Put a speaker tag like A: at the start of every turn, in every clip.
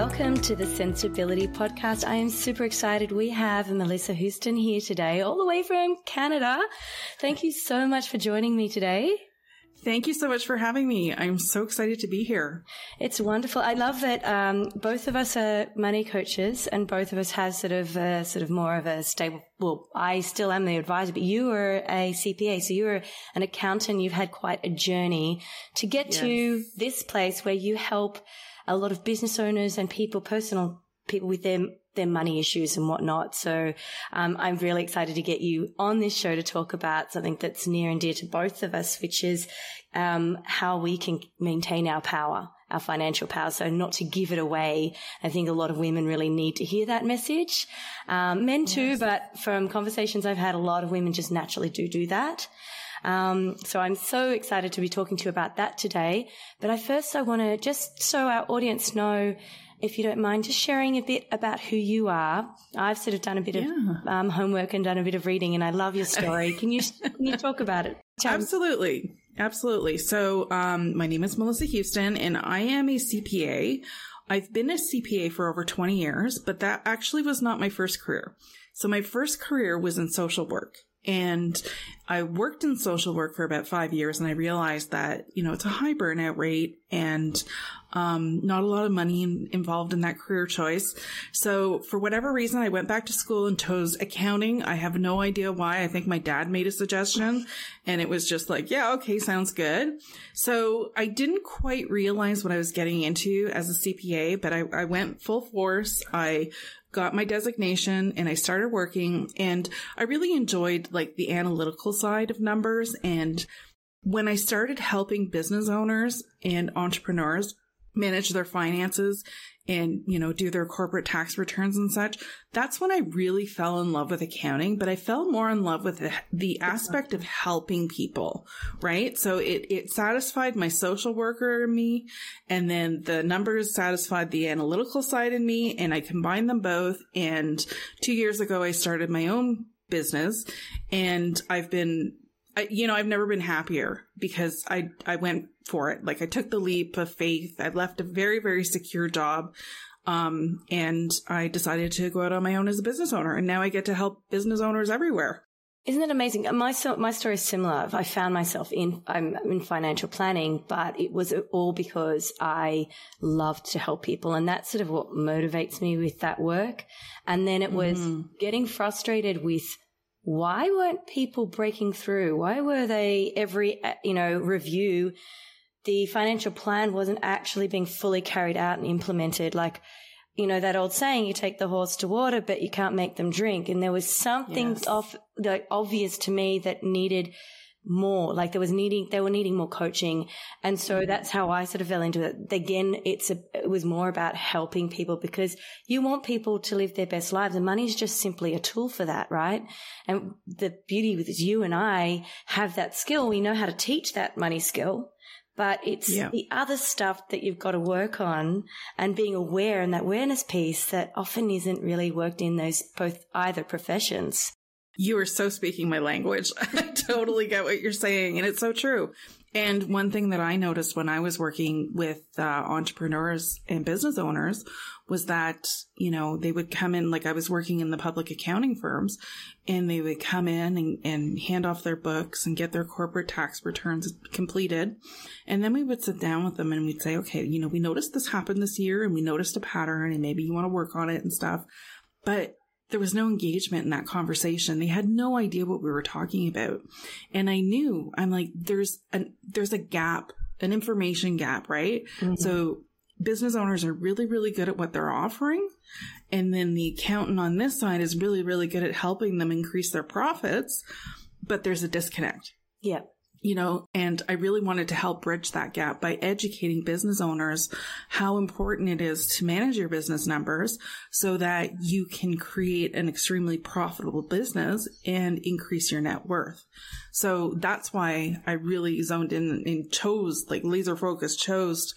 A: Welcome to the Centsability Podcast. I am super excited. We have Melissa Houston here today, all the way from Canada. Thank you so much for joining me today.
B: Thank you so much for having me. I'm so excited to be here.
A: It's wonderful. I love that um, both of us are money coaches, and both of us have sort of uh, sort of more of a stable. Well, I still am the advisor, but you are a CPA, so you are an accountant. You've had quite a journey to get yes. to this place where you help a lot of business owners and people, personal people with their their money issues and whatnot. So um, I'm really excited to get you on this show to talk about something that's near and dear to both of us, which is um, how we can maintain our power, our financial power. So not to give it away. I think a lot of women really need to hear that message. Um, men too, yes. but from conversations I've had, a lot of women just naturally do do that. Um, so I'm so excited to be talking to you about that today. But I first, I want to just so our audience know, if you don't mind, just sharing a bit about who you are. I've sort of done a bit yeah. of um, homework and done a bit of reading, and I love your story. Can you can you talk about it?
B: Absolutely, absolutely. So, um, my name is Melissa Houston, and I am a CPA. I've been a CPA for over 20 years, but that actually was not my first career. So my first career was in social work. And I worked in social work for about five years and I realized that, you know, it's a high burnout rate and, um, not a lot of money in, involved in that career choice. So for whatever reason, I went back to school and chose accounting. I have no idea why. I think my dad made a suggestion and it was just like, yeah, okay, sounds good. So I didn't quite realize what I was getting into as a CPA, but I, I went full force. I got my designation and I started working and I really enjoyed like the analytical side of numbers. And when I started helping business owners and entrepreneurs manage their finances and, you know, do their corporate tax returns and such. That's when I really fell in love with accounting, but I fell more in love with the, the aspect of helping people, right? So it, it satisfied my social worker in me and then the numbers satisfied the analytical side in me and I combined them both. And two years ago, I started my own business and I've been I, you know, I've never been happier because I, I went for it. Like I took the leap of faith. I left a very, very secure job. Um, and I decided to go out on my own as a business owner. And now I get to help business owners everywhere.
A: Isn't it amazing? My my story is similar. I found myself in I'm in financial planning, but it was all because I loved to help people, and that's sort of what motivates me with that work. And then it was mm. getting frustrated with why weren't people breaking through? Why were they every, uh, you know, review? The financial plan wasn't actually being fully carried out and implemented. Like, you know, that old saying, you take the horse to water, but you can't make them drink. And there was something yes. off, like, obvious to me that needed more. Like there was needing, they were needing more coaching. And so mm-hmm. that's how I sort of fell into it. Again, it's a, it was more about helping people because you want people to live their best lives and money is just simply a tool for that, right? And the beauty with you and I have that skill. We know how to teach that money skill. But it's yeah. the other stuff that you've got to work on and being aware and that awareness piece that often isn't really worked in those both either professions.
B: You are so speaking my language. I totally get what you're saying. And it's so true. And one thing that I noticed when I was working with uh, entrepreneurs and business owners was that, you know, they would come in, like I was working in the public accounting firms, and they would come in and, and hand off their books and get their corporate tax returns completed. And then we would sit down with them and we'd say, okay, you know, we noticed this happened this year and we noticed a pattern and maybe you want to work on it and stuff. But there was no engagement in that conversation. They had no idea what we were talking about. And I knew, I'm like, there's a, there's a gap, an information gap, right? Mm-hmm. So business owners are really, really good at what they're offering. And then the accountant on this side is really, really good at helping them increase their profits. But there's a disconnect.
A: Yeah
B: you know, and I really wanted to help bridge that gap by educating business owners how important it is to manage your business numbers so that you can create an extremely profitable business and increase your net worth. So that's why I really zoned in and chose, like laser focus, chose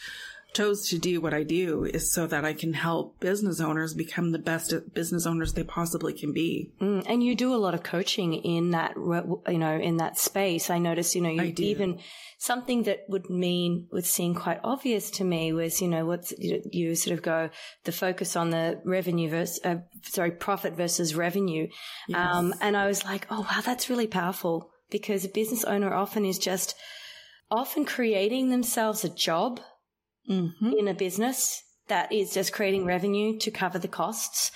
B: chose to do what I do is so that I can help business owners become the best business owners they possibly can be.
A: Mm, and you do a lot of coaching in that, you know, in that space. I noticed, you know, you even something that would mean would seem quite obvious to me was, you know, what's you, you sort of go the focus on the revenue versus, uh, sorry, profit versus revenue. Yes. Um, and I was like, oh wow, that's really powerful because a business owner often is just often creating themselves a job mm-hmm. in a business that is just creating revenue to cover the costs.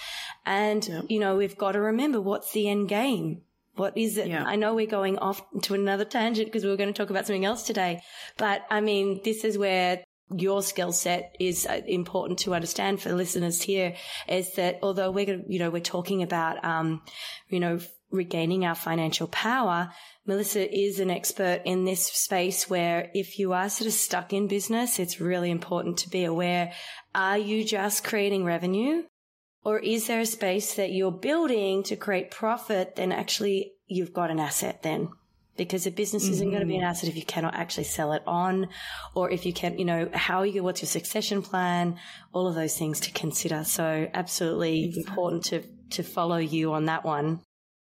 A: And, yep. you know, we've got to remember what's the end game. What is it? Yeah. I know we're going off to another tangent because we were going to talk about something else today, but I mean, this is where your skill set is uh, important to understand for listeners here is that although we're, you know, we're talking about, um, you know, regaining our financial power, Melissa is an expert in this space where if you are sort of stuck in business, it's really important to be aware. Are you just creating revenue? Or is there a space that you're building to create profit? Then actually you've got an asset then because a business isn't mm-hmm. going to be an asset if you cannot actually sell it on or if you can't, you know, how are you, what's your succession plan? All of those things to consider. So absolutely exactly. important to, to follow you on that one.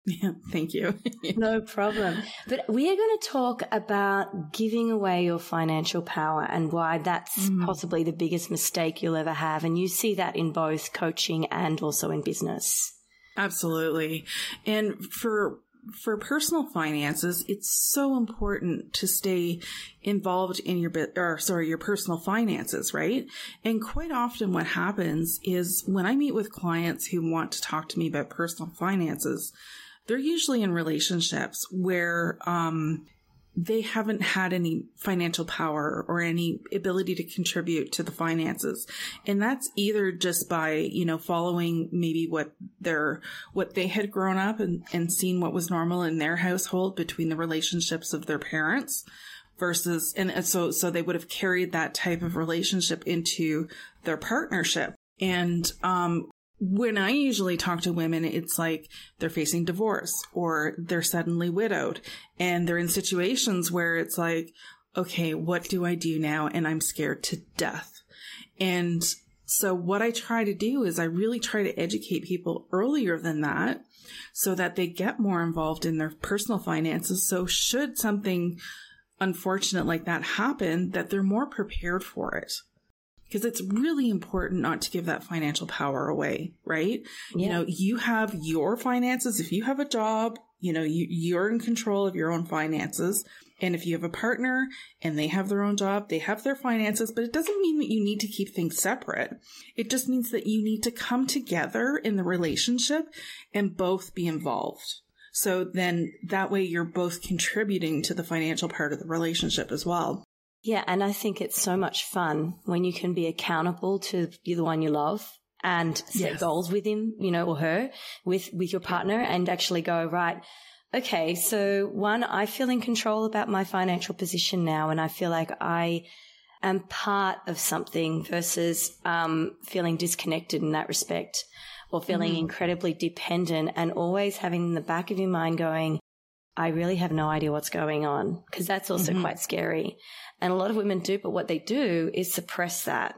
B: Yeah, thank you.
A: no problem. But we are going to talk about giving away your financial power and why that's mm. possibly the biggest mistake you'll ever have. And you see that in both coaching and also in business.
B: Absolutely. And for for personal finances, it's so important to stay involved in your bit, or sorry, your personal finances, right? And quite often what happens is when I meet with clients who want to talk to me about personal finances, they're usually in relationships where um, they haven't had any financial power or any ability to contribute to the finances. And that's either just by, you know, following maybe what their, what they had grown up and, and seen what was normal in their household between the relationships of their parents versus, and so, so they would have carried that type of relationship into their partnership. And, um, when I usually talk to women, it's like they're facing divorce or they're suddenly widowed and they're in situations where it's like, okay, what do I do now? And I'm scared to death. And so what I try to do is I really try to educate people earlier than that so that they get more involved in their personal finances. So should something unfortunate like that happen, that they're more prepared for it because it's really important not to give that financial power away, right? Yeah. You know, you have your finances. If you have a job, you know, you, you're in control of your own finances. And if you have a partner and they have their own job, they have their finances, but it doesn't mean that you need to keep things separate. It just means that you need to come together in the relationship and both be involved. So then that way you're both contributing to the financial part of the relationship as well.
A: Yeah, and I think it's so much fun when you can be accountable to the one you love and set yes. goals with him, you know, or her with, with your partner and actually go, right, okay, so one, I feel in control about my financial position now and I feel like I am part of something versus, um, feeling disconnected in that respect or feeling mm. incredibly dependent and always having in the back of your mind going, I really have no idea what's going on because that's also mm-hmm. quite scary. And a lot of women do, but what they do is suppress that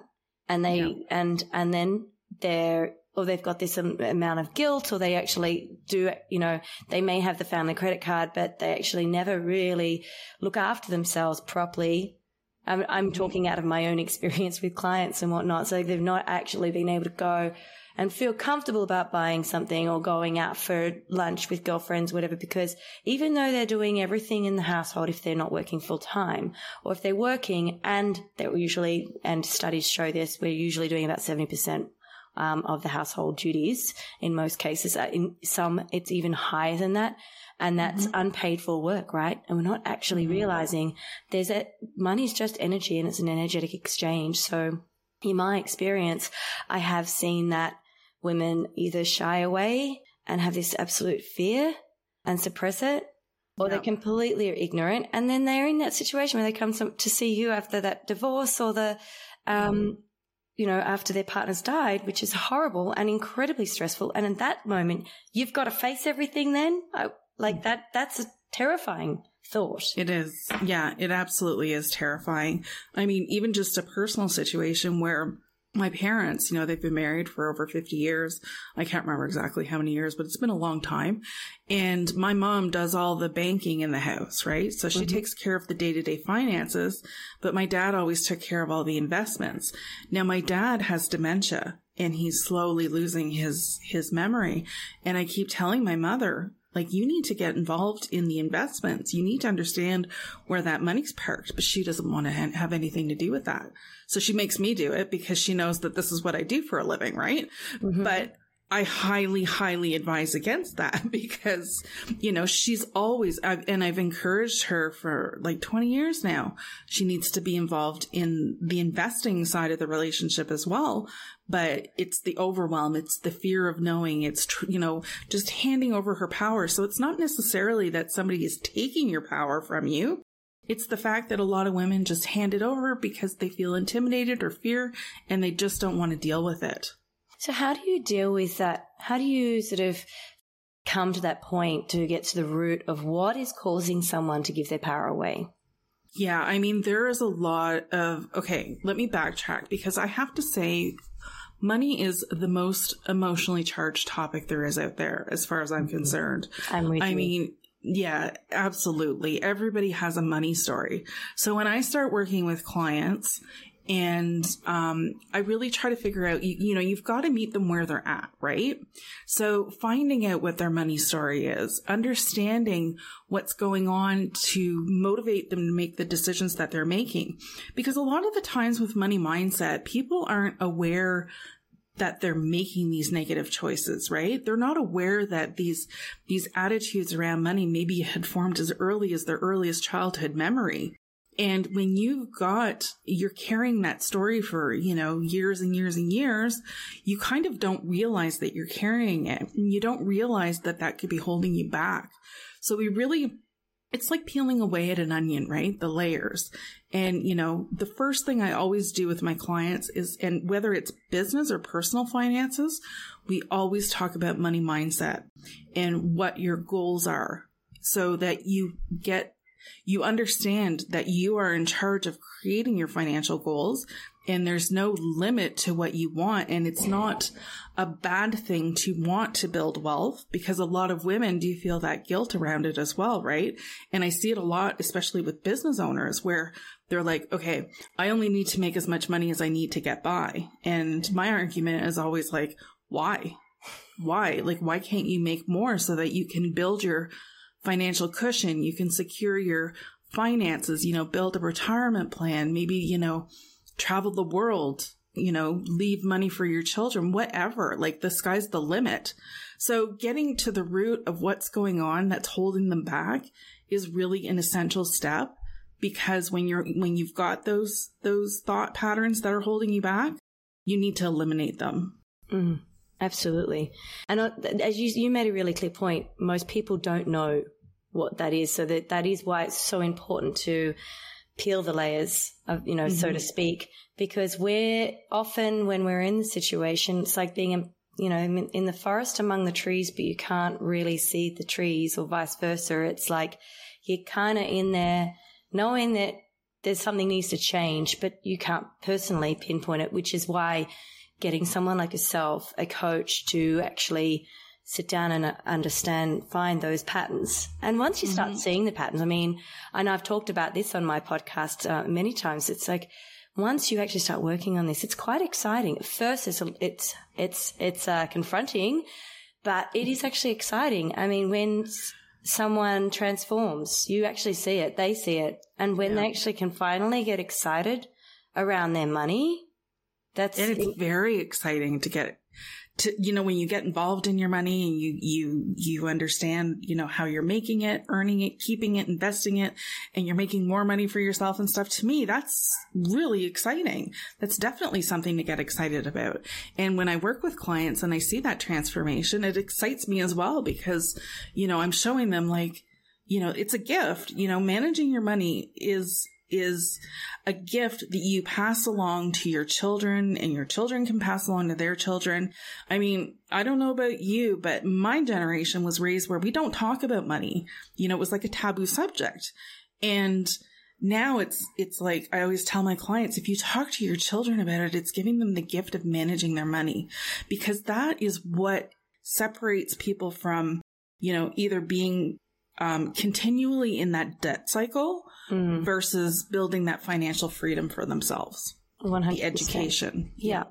A: and they, yeah. and, and then they're, or they've got this amount of guilt or they actually do, you know, they may have the family credit card, but they actually never really look after themselves properly. I'm, I'm mm-hmm. talking out of my own experience with clients and whatnot. So they've not actually been able to go and feel comfortable about buying something or going out for lunch with girlfriends, whatever, because even though they're doing everything in the household, if they're not working full time or if they're working and they're usually, and studies show this, we're usually doing about 70% um, of the household duties in most cases. Uh, in some, it's even higher than that. And that's mm-hmm. unpaid for work, right? And we're not actually mm-hmm. realizing there's a, money's just energy and it's an energetic exchange. So in my experience, I have seen that women either shy away and have this absolute fear and suppress it, or they're completely ignorant. And then they're in that situation where they come to see you after that divorce or the, um, you know, after their partner's died, which is horrible and incredibly stressful. And in that moment, you've got to face everything then. I, like that, that's a terrifying thought.
B: It is. Yeah, it absolutely is terrifying. I mean, even just a personal situation where my parents, you know, they've been married for over 50 years. I can't remember exactly how many years, but it's been a long time. And my mom does all the banking in the house, right? So she mm-hmm. takes care of the day to day finances, but my dad always took care of all the investments. Now my dad has dementia and he's slowly losing his, his memory. And I keep telling my mother, like you need to get involved in the investments. You need to understand where that money's parked, but she doesn't want to ha- have anything to do with that. So she makes me do it because she knows that this is what I do for a living, right? Mm-hmm. But I highly, highly advise against that because, you know, she's always, I've, and I've encouraged her for like 20 years now. She needs to be involved in the investing side of the relationship as well. But it's the overwhelm. It's the fear of knowing. It's, you know, just handing over her power. So it's not necessarily that somebody is taking your power from you. It's the fact that a lot of women just hand it over because they feel intimidated or fear and they just don't want to deal with it.
A: So how do you deal with that? How do you sort of come to that point to get to the root of what is causing someone to give their power away?
B: Yeah, I mean, there is a lot of, okay, let me backtrack because I have to say, money is the most emotionally charged topic there is out there, as far as I'm mm-hmm. concerned.
A: I'm with
B: I
A: you.
B: mean, yeah, absolutely. Everybody has a money story. So when I start working with clients and um, I really try to figure out, you, you know, you've got to meet them where they're at, right? So finding out what their money story is, understanding what's going on to motivate them to make the decisions that they're making. Because a lot of the times with money mindset, people aren't aware that they're making these negative choices, right? They're not aware that these, these attitudes around money maybe had formed as early as their earliest childhood memory. And when you've got, you're carrying that story for, you know, years and years and years, you kind of don't realize that you're carrying it. And you don't realize that that could be holding you back. So we really, it's like peeling away at an onion, right? The layers. And, you know, the first thing I always do with my clients is, and whether it's business or personal finances, we always talk about money mindset and what your goals are so that you get you understand that you are in charge of creating your financial goals and there's no limit to what you want. And it's not a bad thing to want to build wealth because a lot of women do feel that guilt around it as well, right? And I see it a lot, especially with business owners where they're like, okay, I only need to make as much money as I need to get by. And my argument is always like, why? Why? Like, why can't you make more so that you can build your financial cushion. You can secure your finances, you know, build a retirement plan, maybe, you know, travel the world, you know, leave money for your children, whatever. Like the sky's the limit. So getting to the root of what's going on that's holding them back is really an essential step because when you're, when you've got those, those thought patterns that are holding you back, you need to eliminate them.
A: Mm. Absolutely. And uh, as you, you made a really clear point, most people don't know what that is. So that, that is why it's so important to peel the layers of, you know, mm-hmm. so to mm-hmm. speak, because we're often when we're in the situation, it's like being, in, you know, in the forest among the trees, but you can't really see the trees or vice versa. It's like you're kind of in there knowing that there's something needs to change, but you can't personally pinpoint it, which is why getting someone like yourself, a coach to actually sit down and understand, find those patterns. And once you start mm-hmm. seeing the patterns, I mean, and I've talked about this on my podcast uh, many times. It's like, once you actually start working on this, it's quite exciting. At first, it's, it's, it's, it's, uh, confronting, but it is actually exciting. I mean, when someone transforms, you actually see it, they see it. And when yeah. they actually can finally get excited around their money, that's
B: and it's very exciting to get to you know when you get involved in your money and you you you understand you know how you're making it earning it keeping it investing it and you're making more money for yourself and stuff to me that's really exciting. That's definitely something to get excited about. And when i work with clients and i see that transformation it excites me as well because you know i'm showing them like you know it's a gift. You know managing your money is is a gift that you pass along to your children and your children can pass along to their children. I mean, I don't know about you, but my generation was raised where we don't talk about money. You know, it was like a taboo subject. And now it's it's like I always tell my clients if you talk to your children about it, it's giving them the gift of managing their money because that is what separates people from you know either being um, continually in that debt cycle mm. versus building that financial freedom for themselves. 100%. The education.
A: Yeah.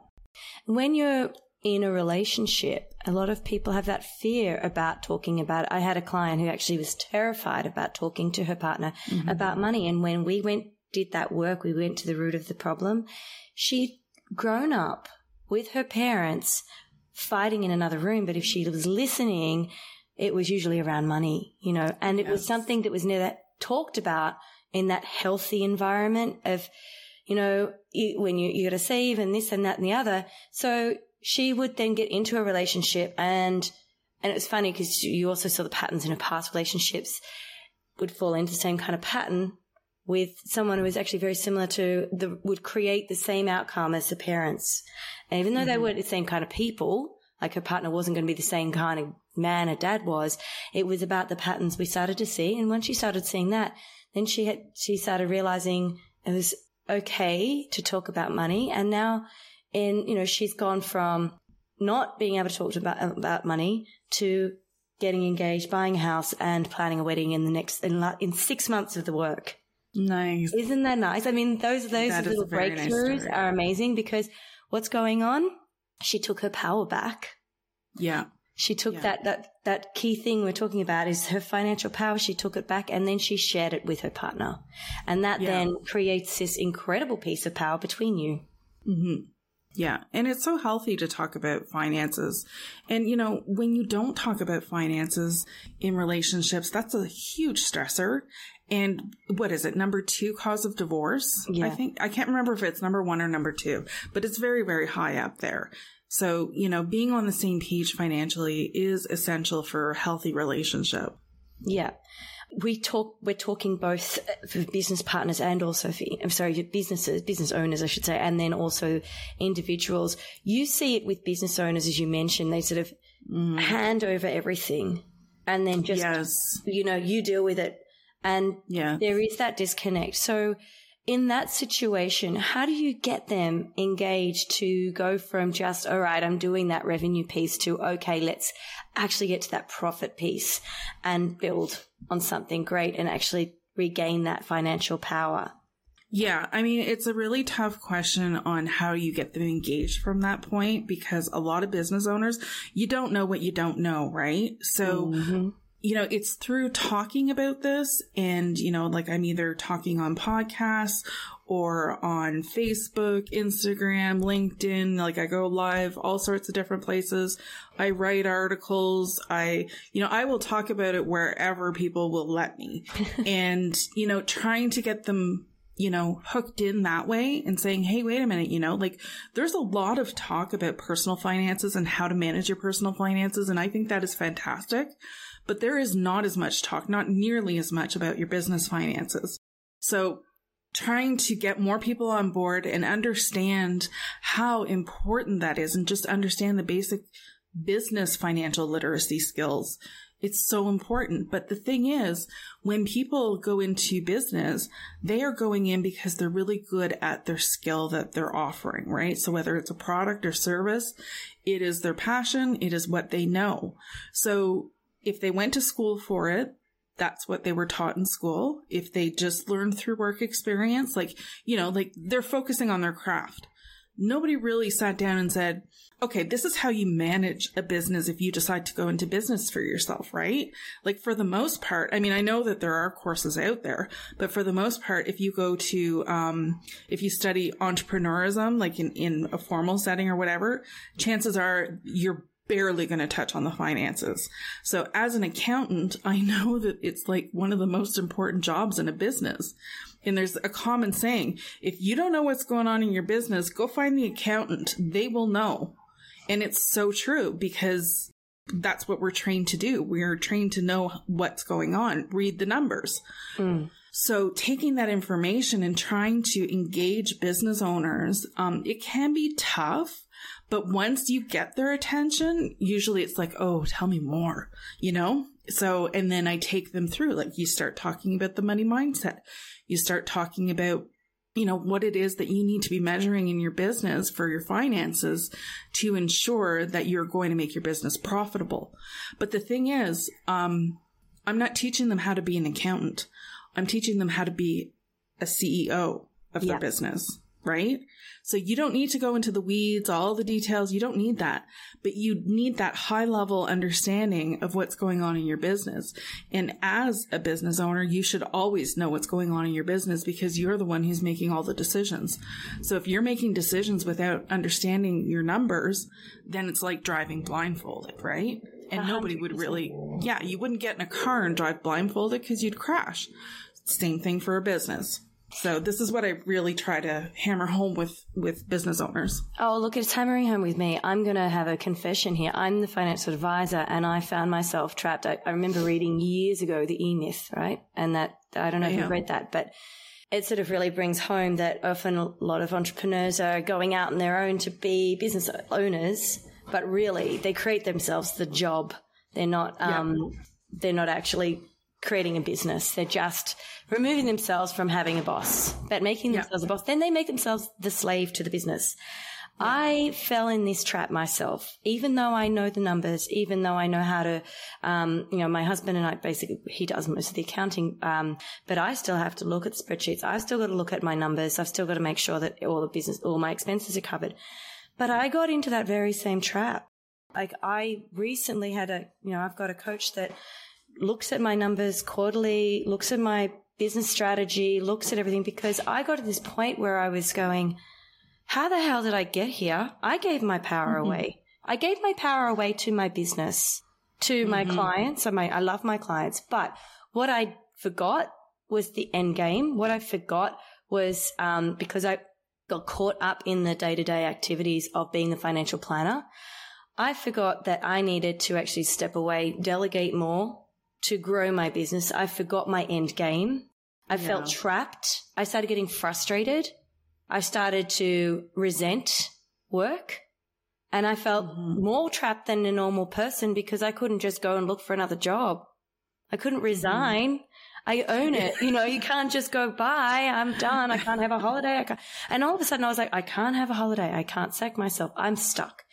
A: When you're in a relationship, a lot of people have that fear about talking about it. I had a client who actually was terrified about talking to her partner mm-hmm. about money. And when we went, did that work, we went to the root of the problem. She'd grown up with her parents fighting in another room. But if she was listening, it was usually around money, you know, and it yes. was something that was never talked about in that healthy environment of, you know, you, when you, you got to save and this and that and the other. So she would then get into a relationship and, and it was funny because you also saw the patterns in her past relationships would fall into the same kind of pattern with someone who was actually very similar to the, would create the same outcome as the parents. And even though mm-hmm. they weren't the same kind of people, like her partner wasn't going to be the same kind of man her dad was, it was about the patterns we started to see. And when she started seeing that, then she had, she started realizing it was okay to talk about money. And now in, you know, she's gone from not being able to talk about, about money to getting engaged, buying a house and planning a wedding in the next, in, in six months of the work.
B: Nice.
A: Isn't that nice? I mean, those, those little breakthroughs nice are amazing because what's going on? She took her power back.
B: Yeah.
A: She took yeah. that, that, that key thing we're talking about is her financial power. She took it back and then she shared it with her partner. And that yeah. then creates this incredible piece of power between you.
B: Mm-hmm. Yeah. And it's so healthy to talk about finances. And, you know, when you don't talk about finances in relationships, that's a huge stressor. And what is it? Number two cause of divorce? Yeah. I think, I can't remember if it's number one or number two, but it's very, very high up there. So, you know, being on the same page financially is essential for a healthy relationship.
A: Yeah we talk, we're talking both for business partners and also for, I'm sorry, businesses, business owners, I should say, and then also individuals. You see it with business owners, as you mentioned, they sort of mm. hand over everything and then just, yes. you know, you deal with it. And yeah. there is that disconnect. So in that situation, how do you get them engaged to go from just, all right, I'm doing that revenue piece to, okay, let's actually get to that profit piece and build on something great and actually regain that financial power?
B: Yeah, I mean, it's a really tough question on how you get them engaged from that point because a lot of business owners, you don't know what you don't know, right? So, mm-hmm you know, it's through talking about this and, you know, like I'm either talking on podcasts or on Facebook, Instagram, LinkedIn, like I go live all sorts of different places. I write articles. I, you know, I will talk about it wherever people will let me. and, you know, trying to get them you know, hooked in that way and saying, Hey, wait a minute, you know, like there's a lot of talk about personal finances and how to manage your personal finances. And I think that is fantastic but there is not as much talk, not nearly as much about your business finances. So trying to get more people on board and understand how important that is and just understand the basic business financial literacy skills. It's so important. But the thing is, when people go into business, they are going in because they're really good at their skill that they're offering, right? So whether it's a product or service, it is their passion. It is what they know. So if they went to school for it, that's what they were taught in school. If they just learned through work experience, like, you know, like they're focusing on their craft. Nobody really sat down and said, okay, this is how you manage a business if you decide to go into business for yourself, right? Like for the most part, I mean, I know that there are courses out there, but for the most part, if you go to, um, if you study entrepreneurism, like in, in a formal setting or whatever, chances are you're barely going to touch on the finances. So as an accountant, I know that it's like one of the most important jobs in a business. And there's a common saying, if you don't know what's going on in your business, go find the accountant. They will know. And it's so true because that's what we're trained to do. We are trained to know what's going on, read the numbers. Mm. So taking that information and trying to engage business owners, um, it can be tough. But once you get their attention, usually it's like, oh, tell me more, you know? So, and then I take them through, like you start talking about the money mindset. You start talking about you know, what it is that you need to be measuring in your business for your finances to ensure that you're going to make your business profitable. But the thing is, um, I'm not teaching them how to be an accountant. I'm teaching them how to be a CEO of their business, right? So you don't need to go into the weeds, all the details. You don't need that, but you need that high level understanding of what's going on in your business. And as a business owner, you should always know what's going on in your business because you're the one who's making all the decisions. So if you're making decisions without understanding your numbers, then it's like driving blindfolded, right? And 100%. nobody would really, yeah, you wouldn't get in a car and drive blindfolded because you'd crash. Same thing for a business. So this is what I really try to hammer home with with business owners.
A: Oh, look, it's hammering home with me. I'm going to have a confession here. I'm the financial advisor, and I found myself trapped. I, I remember reading years ago the E Myth, right? And that I don't know if you've read that, but it sort of really brings home that often a lot of entrepreneurs are going out on their own to be business owners, but really they create themselves the job. They're not. Um, They're not actually creating a business. They're just removing themselves from having a boss, but making themselves a boss. Then they make themselves the slave to the business. I fell in this trap myself, even though I know the numbers, even though I know how to, um, you know, my husband and I basically, he does most of the accounting, um, but I still have to look at the spreadsheets. I've still got to look at my numbers. I've still got to make sure that all the business, all my expenses are covered. But I got into that very same trap. Like I recently had a, you know, I've got a coach that looks at my numbers quarterly, looks at my business strategy, looks at everything because I got to this point where I was going, how the hell did I get here? I gave my power mm-hmm. away. I gave my power away to my business, to mm-hmm. my clients. I, my, I love my clients, but what I forgot was the end game. What I forgot was, um, because I got caught up in the day to day activities of being the financial planner. I forgot that I needed to actually step away, delegate more, to grow my business, I forgot my end game. I yeah. felt trapped. I started getting frustrated. I started to resent work and I felt mm-hmm. more trapped than a normal person because I couldn't just go and look for another job. I couldn't mm-hmm. resign. Mm. I own it. You know, you can't just go, bye, I'm done. I can't have a holiday. I can't. And all of a sudden I was like, I can't have a holiday. I can't sack myself. I'm stuck.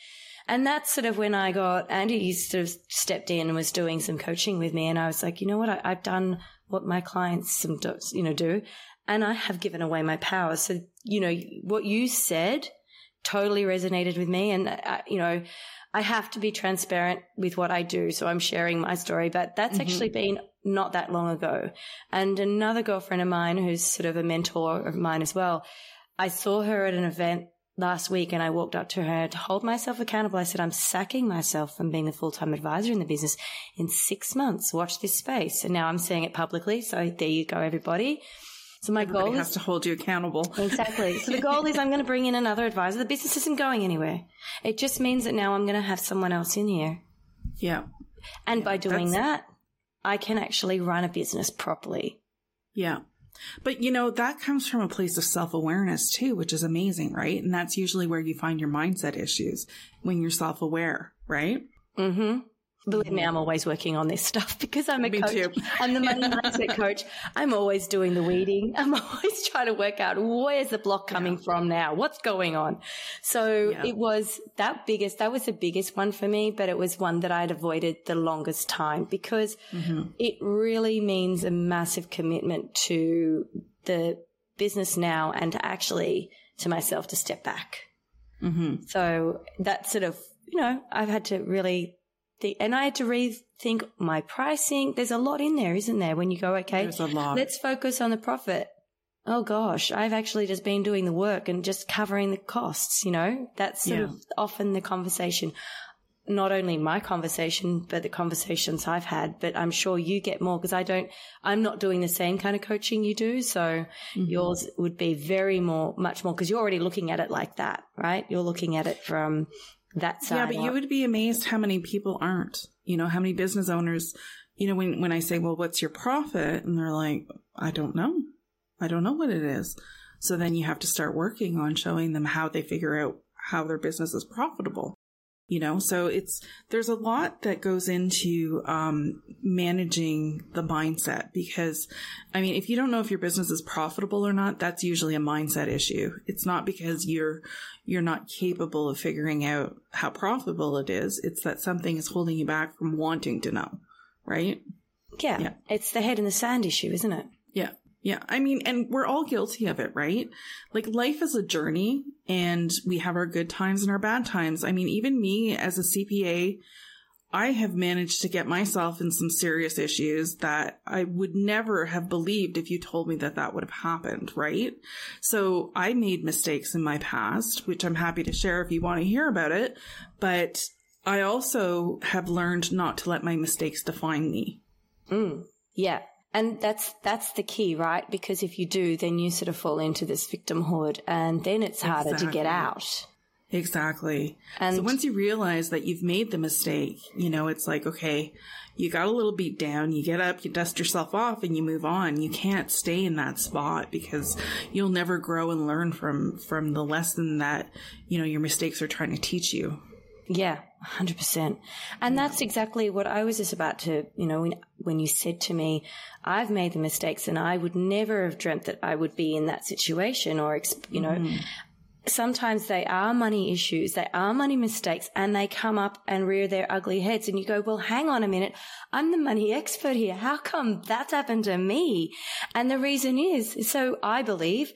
A: And that's sort of when I got Andy sort of stepped in and was doing some coaching with me. And I was like, you know what? I, have done what my clients some you know, do. And I have given away my power. So, you know, what you said totally resonated with me. And, uh, you know, I have to be transparent with what I do. So I'm sharing my story, but that's mm-hmm. actually been not that long ago. And another girlfriend of mine who's sort of a mentor of mine as well. I saw her at an event last week and I walked up to her to hold myself accountable. I said, I'm sacking myself from being the full-time advisor in the business in six months. Watch this space. And now I'm saying it publicly. So there you go, everybody. So my
B: Everybody
A: goal
B: has
A: is
B: to hold you accountable.
A: Exactly. So the goal is I'm going to bring in another advisor. The business isn't going anywhere. It just means that now I'm going to have someone else in here.
B: Yeah.
A: And yeah, by doing that, I can actually run a business properly.
B: Yeah. But you know, that comes from a place of self awareness too, which is amazing, right? And that's usually where you find your mindset issues when you're self aware, right?
A: Mm hmm. Believe me, I'm always working on this stuff because I'm a
B: me
A: coach.
B: Too.
A: I'm the money mindset coach. I'm always doing the weeding. I'm always trying to work out where's the block coming yeah. from now? What's going on? So yeah. it was that biggest, that was the biggest one for me, but it was one that I'd avoided the longest time because mm-hmm. it really means a massive commitment to the business now and actually to myself to step back. Mm-hmm. So that sort of, you know, I've had to really the, and I had to rethink my pricing. There's a lot in there, isn't there? When you go, okay,
B: There's a lot.
A: let's focus on the profit. Oh gosh, I've actually just been doing the work and just covering the costs, you know? That's sort yeah. of often the conversation. Not only my conversation, but the conversations I've had, but I'm sure you get more because I don't, I'm not doing the same kind of coaching you do. So mm-hmm. yours would be very more, much more because you're already looking at it like that, right? You're looking at it from that side.
B: Yeah, but you would be amazed how many people aren't. You know, how many business owners, you know, when, when I say, well, what's your profit? And they're like, I don't know. I don't know what it is. So then you have to start working on showing them how they figure out how their business is profitable. You know, so it's, there's a lot that goes into, um, managing the mindset because, I mean, if you don't know if your business is profitable or not, that's usually a mindset issue. It's not because you're, you're not capable of figuring out how profitable it is. It's that something is holding you back from wanting to know, right?
A: Yeah.
B: Yeah.
A: It's the head in the sand issue, isn't it?
B: Yeah. Yeah. I mean, and we're all guilty of it, right? Like life is a journey and we have our good times and our bad times. I mean, even me as a CPA, I have managed to get myself in some serious issues that I would never have believed if you told me that that would have happened, right? So I made mistakes in my past, which I'm happy to share if you want to hear about it. But I also have learned not to let my mistakes define me.
A: Mm. Yeah. And that's that's the key, right? Because if you do, then you sort of fall into this victimhood and then it's harder to get out.
B: Exactly.
A: And
B: so once you realize that you've made the mistake, you know, it's like, okay, you got a little beat down, you get up, you dust yourself off and you move on. You can't stay in that spot because you'll never grow and learn from, from the lesson that, you know, your mistakes are trying to teach you.
A: Yeah, 100%. And that's exactly what I was just about to, you know, when, when you said to me, I've made the mistakes and I would never have dreamt that I would be in that situation or, you know, mm. sometimes they are money issues, they are money mistakes, and they come up and rear their ugly heads. And you go, well, hang on a minute. I'm the money expert here. How come that's happened to me? And the reason is, so I believe,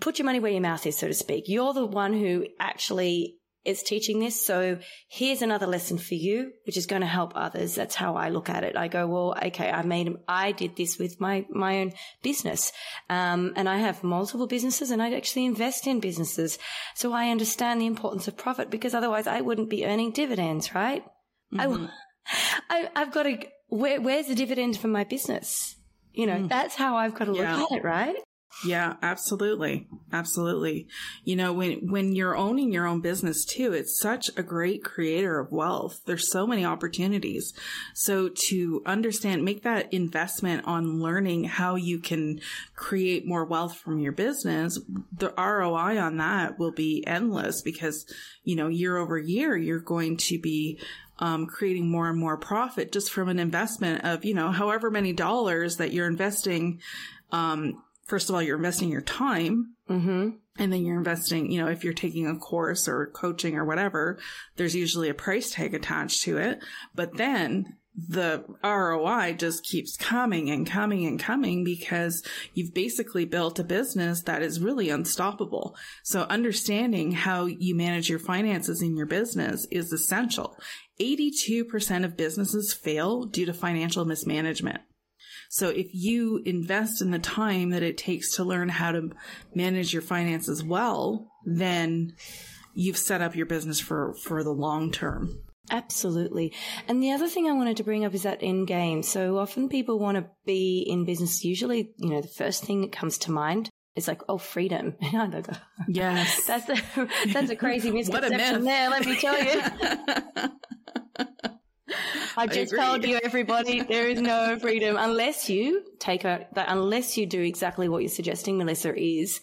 A: put your money where your mouth is, so to speak. You're the one who actually is teaching this. So here's another lesson for you, which is going to help others. That's how I look at it. I go, well, okay, I made, I did this with my, my own business. Um, and I have multiple businesses and I actually invest in businesses. So I understand the importance of profit because otherwise I wouldn't be earning dividends, right? I,
B: Mhm.
A: I, I've got to, where, where's the dividend from my business? You know,
B: Mm.
A: that's how I've got to look
B: Yeah.
A: at it, right?
B: Yeah, absolutely. Absolutely. You know, when, when you're owning your own business too, it's such a great creator of wealth. There's so many opportunities. So to understand, make that investment on learning how you can create more wealth from your business, the ROI on that will be endless because, you know, year over year, you're going to be um, creating more and more profit just from an investment of, you know, however many dollars that you're investing. Um, first of all, you're investing your time
A: Mm-hmm.
B: and then you're investing, you know, if you're taking a course or coaching or whatever, there's usually a price tag attached to it. But then the ROI just keeps coming and coming and coming because you've basically built a business that is really unstoppable. So understanding how you manage your finances in your business is essential. 82% of businesses fail due to financial mismanagement. So if you invest in the time that it takes to learn how to manage your finances well, then you've set up your business for, for the long term.
A: Absolutely. And the other thing I wanted to bring up is that end game. So often people want to be in business. Usually, you know, the first thing that comes to mind is like, oh, freedom. And I go,
B: Yes.
A: that's a, that's a crazy misconception there, let me tell you. I just
B: agree.
A: told you, everybody, there is no freedom unless you take a, that unless you do exactly what you're suggesting, Melissa, is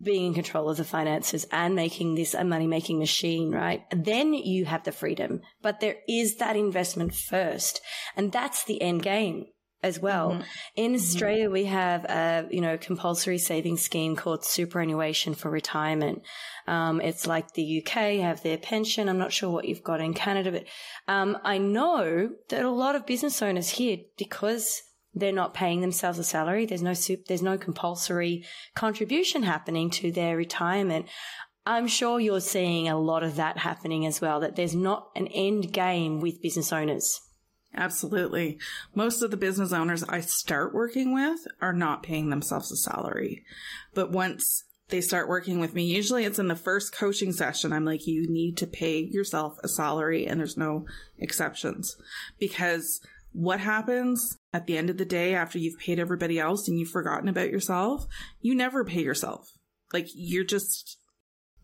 A: being in control of the finances and making this a money making machine, right? Then you have the freedom. But there is that investment first. And that's the end game as well. In Australia, we have a, you know, compulsory savings scheme called superannuation for retirement. Um, it's like the UK have their pension. I'm not sure what you've got in Canada, but, um, I know that a lot of business owners here, because they're not paying themselves a salary. There's no soup, there's no compulsory contribution happening to their retirement. I'm sure you're seeing a lot of that happening as well, that there's not an end game with business owners.
B: Absolutely. Most of the business owners I start working with are not paying themselves a salary. But once they start working with me, usually it's in the first coaching session. I'm like, you need to pay yourself a salary and there's no exceptions because what happens at the end of the day after you've paid everybody else and you've forgotten about yourself, you never pay yourself. Like you're just,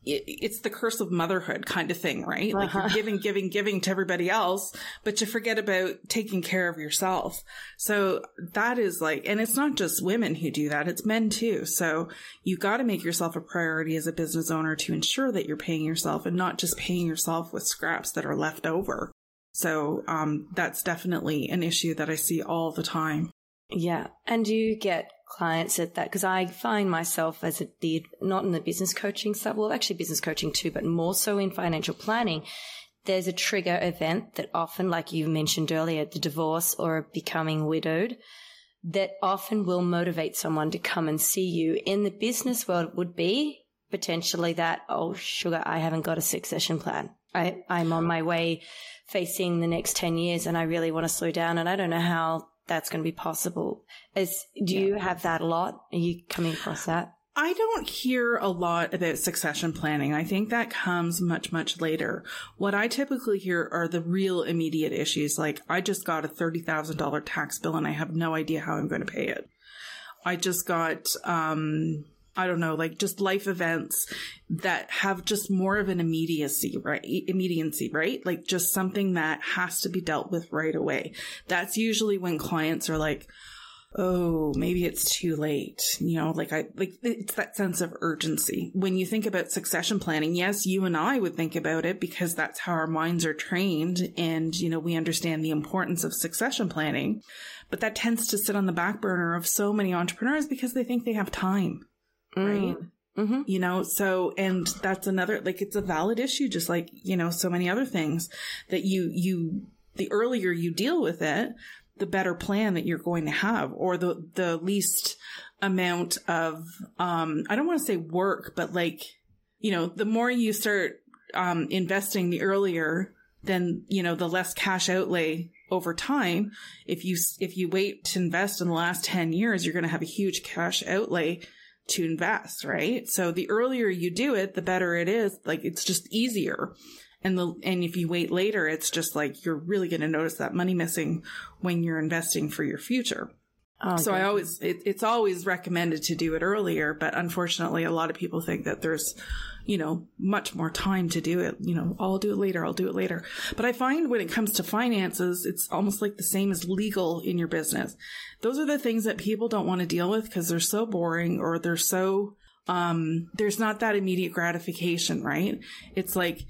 B: it, it's the curse of motherhood kind of thing, right? Like
A: Uh-huh.
B: you're giving, giving, giving to everybody else, but you forget about taking care of yourself. So that is like, and it's not just women who do that, it's men too. So you got to make yourself a priority as a business owner to ensure that you're paying yourself and not just paying yourself with scraps that are left over. So, um, that's definitely an issue that I see all the time.
A: Yeah. And do you get clients at that? Because I find myself as a, the, not in the business coaching side, well, actually business coaching too, but more so in financial planning. There's a trigger event that often, like you mentioned earlier, the divorce or becoming widowed, that often will motivate someone to come and see you. In the business world would be potentially that, oh, sugar, I haven't got a succession plan. I, I'm on my way facing the next 10 years and I really want to slow down and I don't know how that's going to be possible. Is, do you have that a lot? Are you coming across that?
B: I don't hear a lot about succession planning. I think that comes much, much later. What I typically hear are the real immediate issues. Like, I just got a $30,000 tax bill and I have no idea how I'm going to pay it. I just got, um, I don't know, like just life events that have just more of an immediacy, right? Immediacy, right? Like just something that has to be dealt with right away. That's usually when clients are like, oh, maybe it's too late. You know, like I, like it's that sense of urgency. When you think about succession planning, yes, you and I would think about it because that's how our minds are trained. And, you know, we understand the importance of succession planning, but that tends to sit on the back burner of so many entrepreneurs because they think they have time, right?
A: Mm-hmm.
B: you know so and that's another like it's a valid issue just like you know so many other things that you you the earlier you deal with it the better plan that you're going to have or the the least amount of um i don't want to say work but like you know the more you start um investing the earlier then you know the less cash outlay over time if you if you wait to invest in the last 10 years you're going to have a huge cash outlay to invest, right? So the earlier you do it, the better it is. Like it's just easier. And the, and if you wait later, it's just like you're really going to notice that money missing when you're investing for your future.
A: Oh,
B: So I always, it, it's always recommended to do it earlier, but unfortunately, a lot of people think that there's, you know, much more time to do it. You know, I'll do it later. I'll do it later. But I find when it comes to finances, it's almost like the same as legal in your business. Those are the things that people don't want to deal with because they're so boring or they're so, um, there's not that immediate gratification, right? It's like,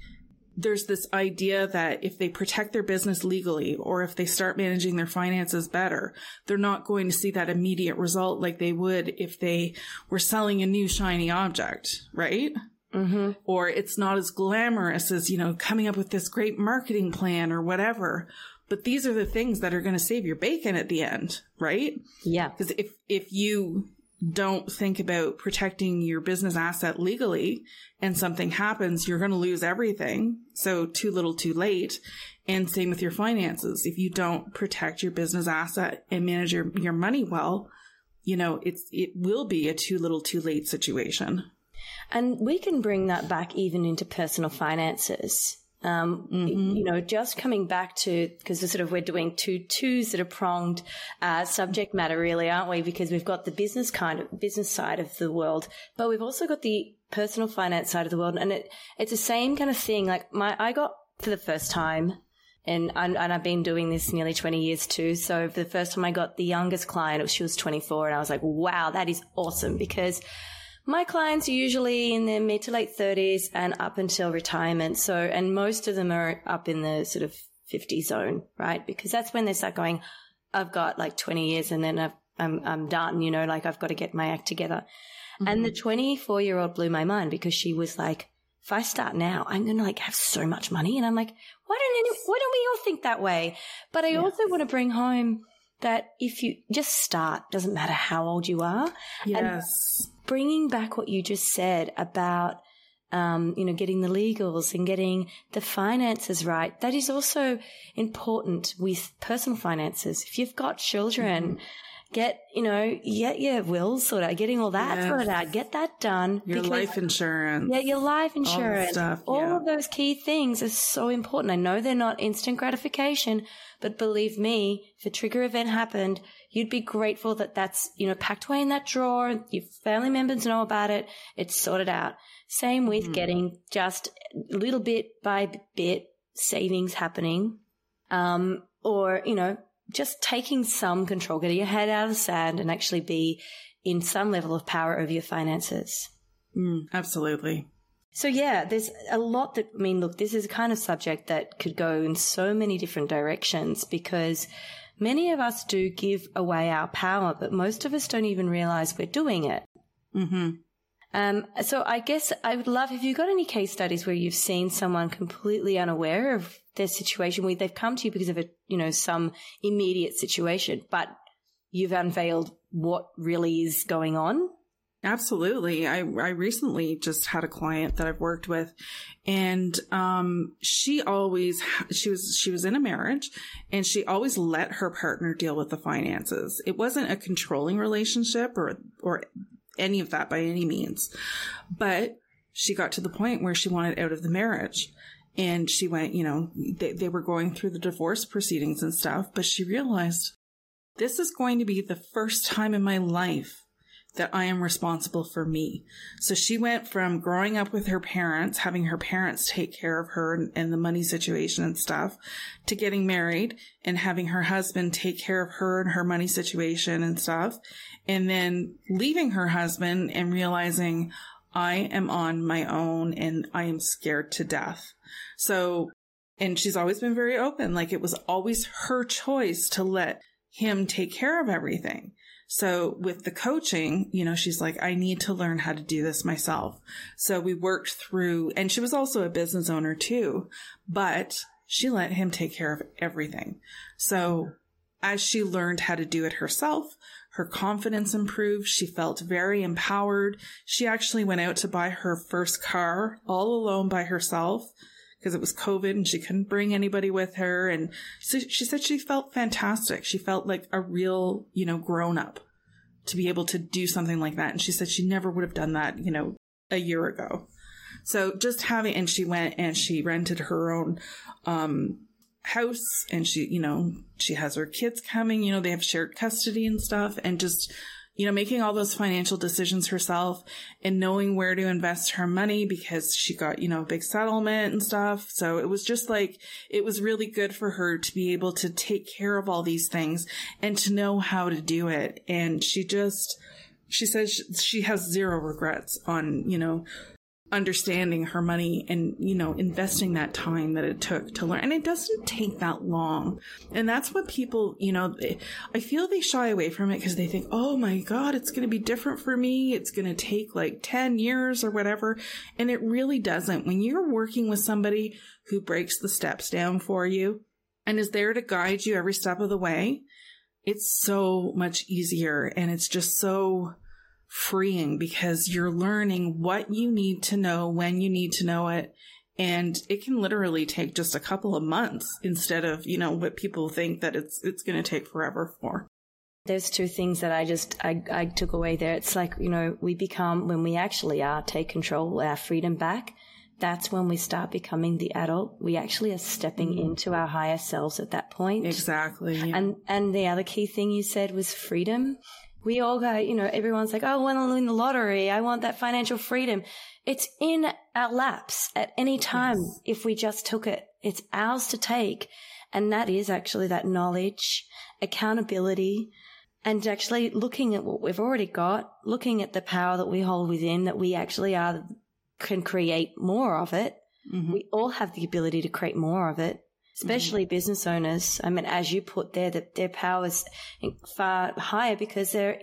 B: there's this idea that if they protect their business legally or if they start managing their finances better, they're not going to see that immediate result like they would if they were selling a new shiny object, right?
A: Mm-hmm.
B: Or it's not as glamorous as, you know, coming up with this great marketing plan or whatever. But these are the things that are going to save your bacon at the end, right?
A: Yeah.
B: Because if, if you don't think about protecting your business asset legally and something happens, you're going to lose everything. So too little, too late. And same with your finances. If you don't protect your business asset and manage your, your money well, you know, it's, it will be a too little, too late situation.
A: And we can bring that back even into personal finances. Um,
B: Mhm.
A: you know, just coming back to because sort of we're doing two twos that are pronged uh, subject matter, really, aren't we? Because we've got the business kind of business side of the world, but we've also got the personal finance side of the world, and it it's the same kind of thing. Like my, I got for the first time. And, and and I've been doing this nearly 20 years too. So for the first time I got the youngest client, she was 24 and I was like, wow, that is awesome because my clients are usually in their mid to late 30s and up until retirement. So, and most of them are up in the sort of 50 zone, right? Because that's when they start going, I've got like 20 years and then I've, I'm, I'm done, you know, like I've got to get my act together. And the mm-hmm. 24 year old blew my mind because she was like, if I start now, I'm going to like have so much money. And I'm like, why don't any, why don't we all think that way? But I
B: Yes.
A: also want to bring home that if you just start, doesn't matter how old you are,
B: Yes.
A: Bringing back what you just said about um, you know getting the legals and getting the finances right that is also important with personal finances. If you've got children get you know get your wills sorted out getting all that
B: Yes.
A: sorted out get that done
B: Your life insurance.
A: yeah, your life insurance,
B: stuff,
A: all
B: yeah.
A: of those key things are so important. I know they're not instant gratification, but believe me, if a trigger event happened, you'd be grateful that that's, you know, packed away in that drawer. Your family members know about it. It's sorted out. Same with mm. getting just little bit by bit savings happening. Um, or, you know, just taking some control, getting your head out of the sand and actually be in some level of power over your finances.
B: Mm, absolutely.
A: So yeah, there's a lot that, I mean, look, this is a kind of subject that could go in so many different directions because many of us do give away our power, but most of us don't even realize we're doing it.
B: Mm-hmm.
A: Um, so I guess I would love if you've got any case studies where you've seen someone completely unaware of their situation where they've come to you because of a, you know, some immediate situation, but you've unveiled what really is going on.
B: Absolutely. I, I recently just had a client that I've worked with and, um, she always, she was, she was in a marriage and she always let her partner deal with the finances. It wasn't a controlling relationship or, or any of that by any means, but she got to the point where she wanted out of the marriage and she went, you know, they, they were going through the divorce proceedings and stuff, but she realized this is going to be the first time in my life that I am responsible for me. So she went from growing up with her parents, having her parents take care of her and, and, the money situation and stuff, to getting married and having her husband take care of her and her money situation and stuff. And then leaving her husband and realizing I am on my own and I am scared to death. So, and she's always been very open. Like it was always her choice to let him take care of everything. So with the coaching, you know, she's like, I need to learn how to do this myself. So we worked through, and she was also a business owner too, but she let him take care of everything. So as she learned how to do it herself, her confidence improved. She felt very empowered. She actually went out to buy her first car all alone by herself because it was COVID and she couldn't bring anybody with her. And so she said she felt fantastic. She felt like a real, you know, grown up to be able to do something like that. And she said she never would have done that, you know, a year ago. So just having, and she went and she rented her own, um, house and she, you know, she has her kids coming, you know, they have shared custody and stuff and just you know, making all those financial decisions herself and knowing where to invest her money because she got, you know, a big settlement and stuff. So it was just like, it was really good for her to be able to take care of all these things and to know how to do it. And she just, she says she has zero regrets on, you know, understanding her money and, you know, investing that time that it took to learn. And it doesn't take that long. And that's what people, you know, I feel they shy away from it because they think, oh my God, it's going to be different for me. It's going to take like 10 years or whatever. And it really doesn't. When you're working with somebody who breaks the steps down for you and is there to guide you every step of the way, it's so much easier and it's just so freeing because you're learning what you need to know when you need to know it. And it can literally take just a couple of months instead of, you know, what people think that it's, it's going to take forever for.
A: There's two things that I just, I, I took away there. It's like, you know, we become, when we actually are, take control, our freedom back. That's when we start becoming the adult. We actually are stepping mm. into our higher selves at that point.
B: Exactly.
A: And, and the other key thing you said was freedom we all go, you know, everyone's like, oh, I want to win the lottery. I want that financial freedom. It's in our laps at any time yes. if we just took it. It's ours to take. And that is actually that knowledge, accountability, and actually looking at what we've already got, looking at the power that we hold within, that we actually are, can create more of it. Mm-hmm. We all have the ability to create more of it especially mm-hmm. business owners. I mean, as you put there, that their power is far higher because they're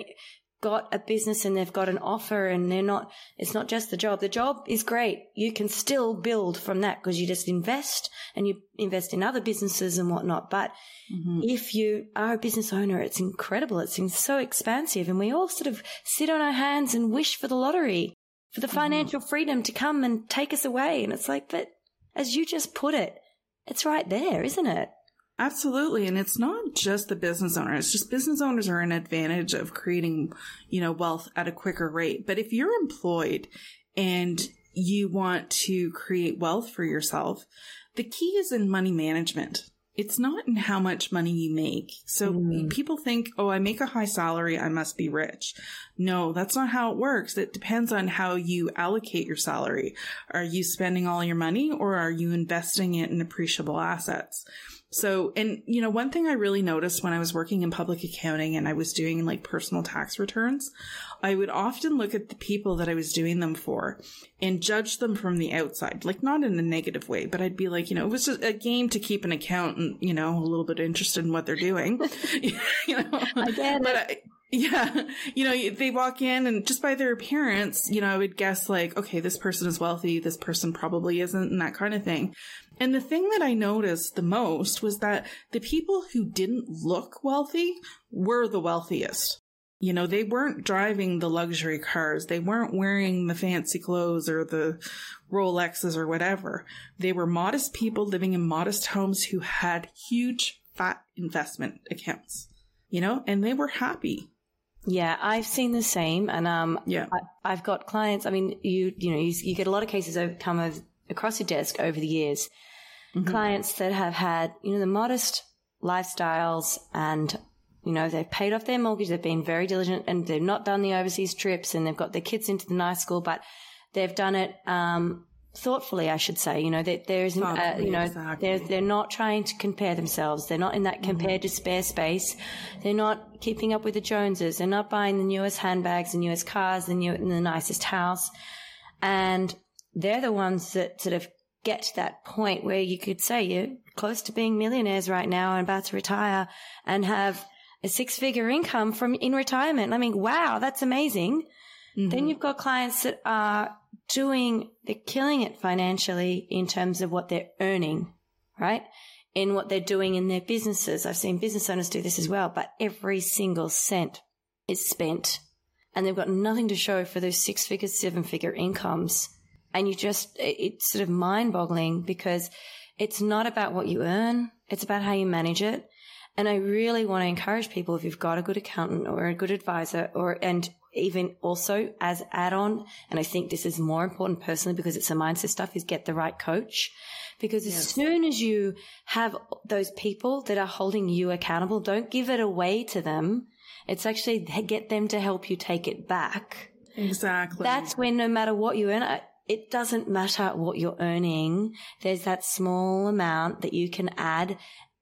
A: got a business and they've got an offer and they're not, it's not just the job. The job is great. You can still build from that because you just invest and you invest in other businesses and whatnot. But mm-hmm. if you are a business owner, it's incredible. It's so expansive and we all sort of sit on our hands and wish for the lottery, for the mm-hmm. financial mm-hmm. freedom to come and take us away. And it's like, but as you just put it, it's right there, isn't it?
B: Absolutely. And it's not just the business owner. It's just business owners are an advantage of creating, you know, wealth at a quicker rate. But if you're employed and you want to create wealth for yourself, the key is in money management. It's not in how much money you make. So
A: Mm.
B: people think, oh, I make a high salary, I must be rich. No, that's not how it works. It depends on how you allocate your salary. Are you spending all your money or are you investing it in appreciable assets? So, and you know, one thing I really noticed when I was working in public accounting and I was doing like personal tax returns, I would often look at the people that I was doing them for and judge them from the outside, like not in a negative way, but I'd be like, you know, it was just a game to keep an accountant, you know, a little bit interested in what they're doing. you know,
A: I get
B: but. I, yeah, you know, they walk in and just by their appearance, you know, I would guess like, okay, this person is wealthy, this person probably isn't, and that kind of thing. And the thing that I noticed the most was that the people who didn't look wealthy were the wealthiest. You know, they weren't driving the luxury cars. They weren't wearing the fancy clothes or the Rolexes or whatever. They were modest people living in modest homes who had huge fat investment accounts, you know, and they were happy.
A: Yeah, I've seen the same, and um,
B: Yeah.
A: I, I've got clients. I mean, you you know, you, you get a lot of cases over, come over, across your desk over the years.
B: Mhm.
A: Clients that have had you know the modest lifestyles, and you know they've paid off their mortgage. They've been very diligent, and they've not done the overseas trips, and they've got their kids into the nice school, but they've done it um, thoughtfully. I should say, you know, that there isn't, uh, you know,
B: exactly.
A: they're they're not trying to compare themselves. They're not in that compare despair space. They're not keeping up with the Joneses. They're not buying the newest handbags, the newest cars, the new, the nicest house. And they're the ones that sort of get to that point where you could say you're close to being millionaires right now and about to retire and have a six figure income from in retirement. I mean, wow, that's amazing. Then mm-hmm. you've got clients that are doing, they're killing it financially in terms of what they're earning, right? In what they're doing in their businesses. I've seen business owners do this as well, but every single cent is spent and they've got nothing to show for those six figure, seven figure incomes. And you just, it's sort of mind boggling because it's not about what you earn. It's about how you manage it. And I really want to encourage people if you've got a good accountant or a good advisor or, and even also as add on, and I think this is more important personally because it's a mindset stuff is get the right coach. Because as
B: Yes.
A: soon as you have those people that are holding you accountable, don't give it away to them. It's actually get them to help you take it back.
B: Exactly.
A: That's when no matter what you earn, it doesn't matter what you're earning. There's that small amount that you can add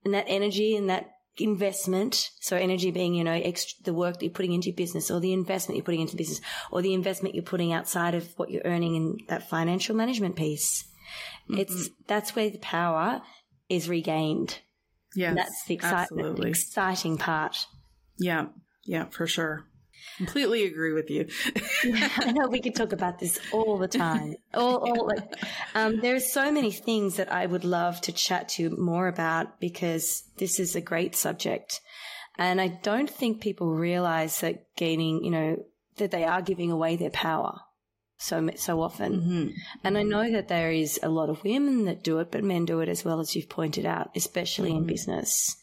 A: and that energy and that investment. So energy being, you know, extra, the work that you're putting into your business or the investment you're putting into business or the investment you're putting outside of what you're earning in that financial management piece. Mm-hmm. It's, that's where the power is regained.
B: yes,
A: And that's the excitement, exciting part.
B: Yeah, yeah, for sure. Completely agree with you.
A: I know we could talk about this all the time. All, all like, um, there's so many things that I would love to chat to you more about because this is a great subject. And I don't think people realize that gaining, you know, that they are giving away their power so, so often.
B: Mhm.
A: And I know that there is a lot of women that do it, but men do it as well as you've pointed out, especially in business.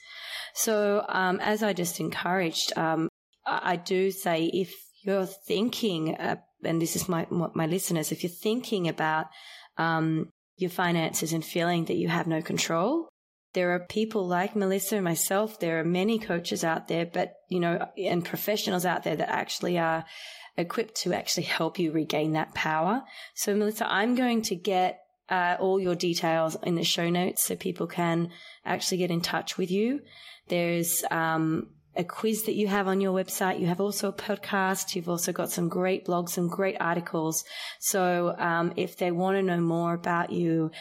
A: So, um, as I just encouraged, um, I, do say if you're thinking, uh, and this is my my listeners, if you're thinking about um, your finances and feeling that you have no control, there are people like Melissa and myself. There are many coaches out there, but you know, and professionals out there that actually are equipped to actually help you regain that power. So, Melissa, I'm going to get uh, all your details in the show notes so people can actually get in touch with you. There's um, a quiz that you have on your website. You have also a podcast. You've also got some great blogs, some great articles. So um, if they want to know more about you,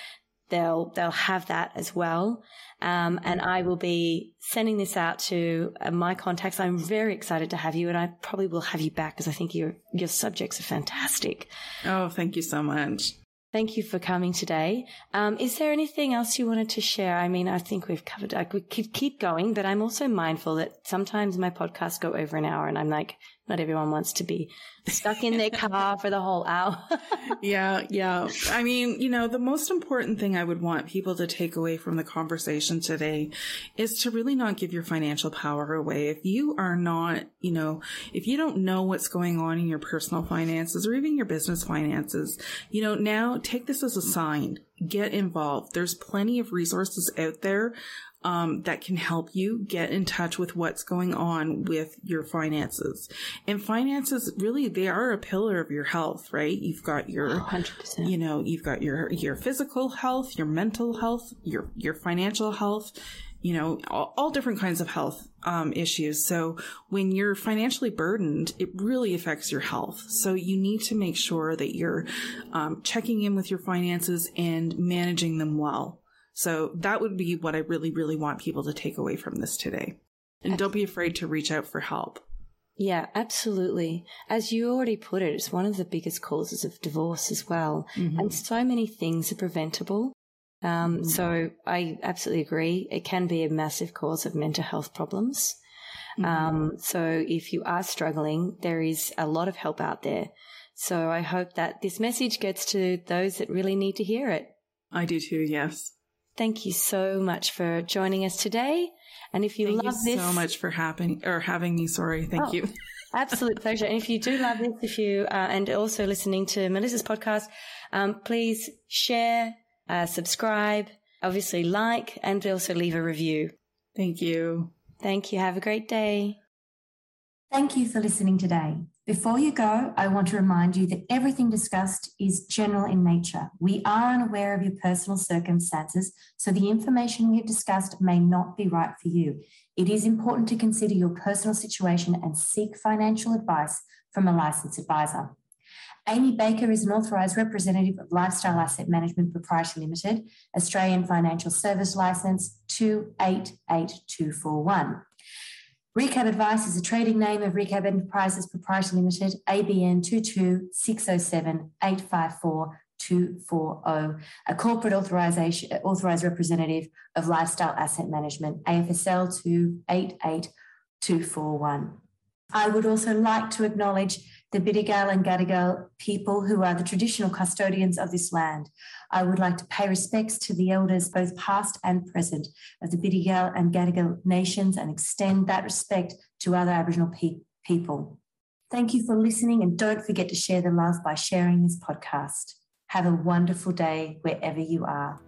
A: they'll they'll have that as well. Um, and I will be sending this out to uh, my contacts. I'm very excited to have you, and I probably will have you back because I think your your subjects are fantastic.
B: Oh, thank you so much.
A: Thank you for coming today. Um, is there anything else you wanted to share? I mean, I think we've covered. I could keep keep going, but I'm also mindful that sometimes my podcasts go over an hour, and I'm like, not everyone wants to be stuck in their car for the whole hour.
B: Yeah, yeah. I mean, you know, the most important thing I would want people to take away from the conversation today is to really not give your financial power away. If you are not, you know, if you don't know what's going on in your personal finances or even your business finances, you know, now take this as a sign. Get involved. There's plenty of resources out there um, that can help you get in touch with what's going on with your finances. And finances really, they are a pillar of your health, right? You've got your,
A: 100%.
B: you know, you've got your, your physical health, your mental health, your, your financial health, you know, all, all different kinds of health um, issues. So when you're financially burdened, it really affects your health. So you need to make sure that you're um, checking in with your finances and managing them well. So that would be what I really, really want people to take away from this today. And don't be afraid to reach out for help.
A: Yeah, absolutely. As you already put it, it's one of the biggest causes of divorce as well.
B: Mm-hmm.
A: And so many things are preventable. Um,
B: Mhm.
A: So I absolutely agree. It can be a massive cause of mental health problems. Um, so if you are struggling, there is a lot of help out there. So I hope that this message gets to those that really need to hear it.
B: I do too, yes.
A: Thank you so much for joining us today. And if you
B: Thank
A: love
B: you
A: this,
B: so much for having or having me. Sorry, thank
A: Oh.
B: you.
A: Absolute pleasure. And if you do love this, if you uh, and also listening to Melissa's podcast, um, please share, uh, subscribe, obviously like, and also leave a review.
B: Thank you.
A: Thank you. Have a great day.
C: Thank you for listening today. Before you go, I want to remind you that everything discussed is general in nature. We are unaware of your personal circumstances, so the information we have discussed may not be right for you. It is important to consider your personal situation and seek financial advice from a licensed advisor. Amie Baker is an authorised representative of Lifestyle Asset Management Proprietary Limited, Australian Financial Service Licence 288241. Recap Advice is a trading name of Recap Enterprises Proprietary Limited, ABN 22607854240, a corporate authorization authorized representative of Lifestyle Asset Management, AFSL 288241. I would also like to acknowledge the Bidigal and Gadigal people who are the traditional custodians of this land. I would like to pay respects to the elders, both past and present, of the Bidigal and Gadigal nations and extend that respect to other Aboriginal pe- people. Thank you for listening and don't forget to share the love by sharing this podcast. Have a wonderful day wherever you are.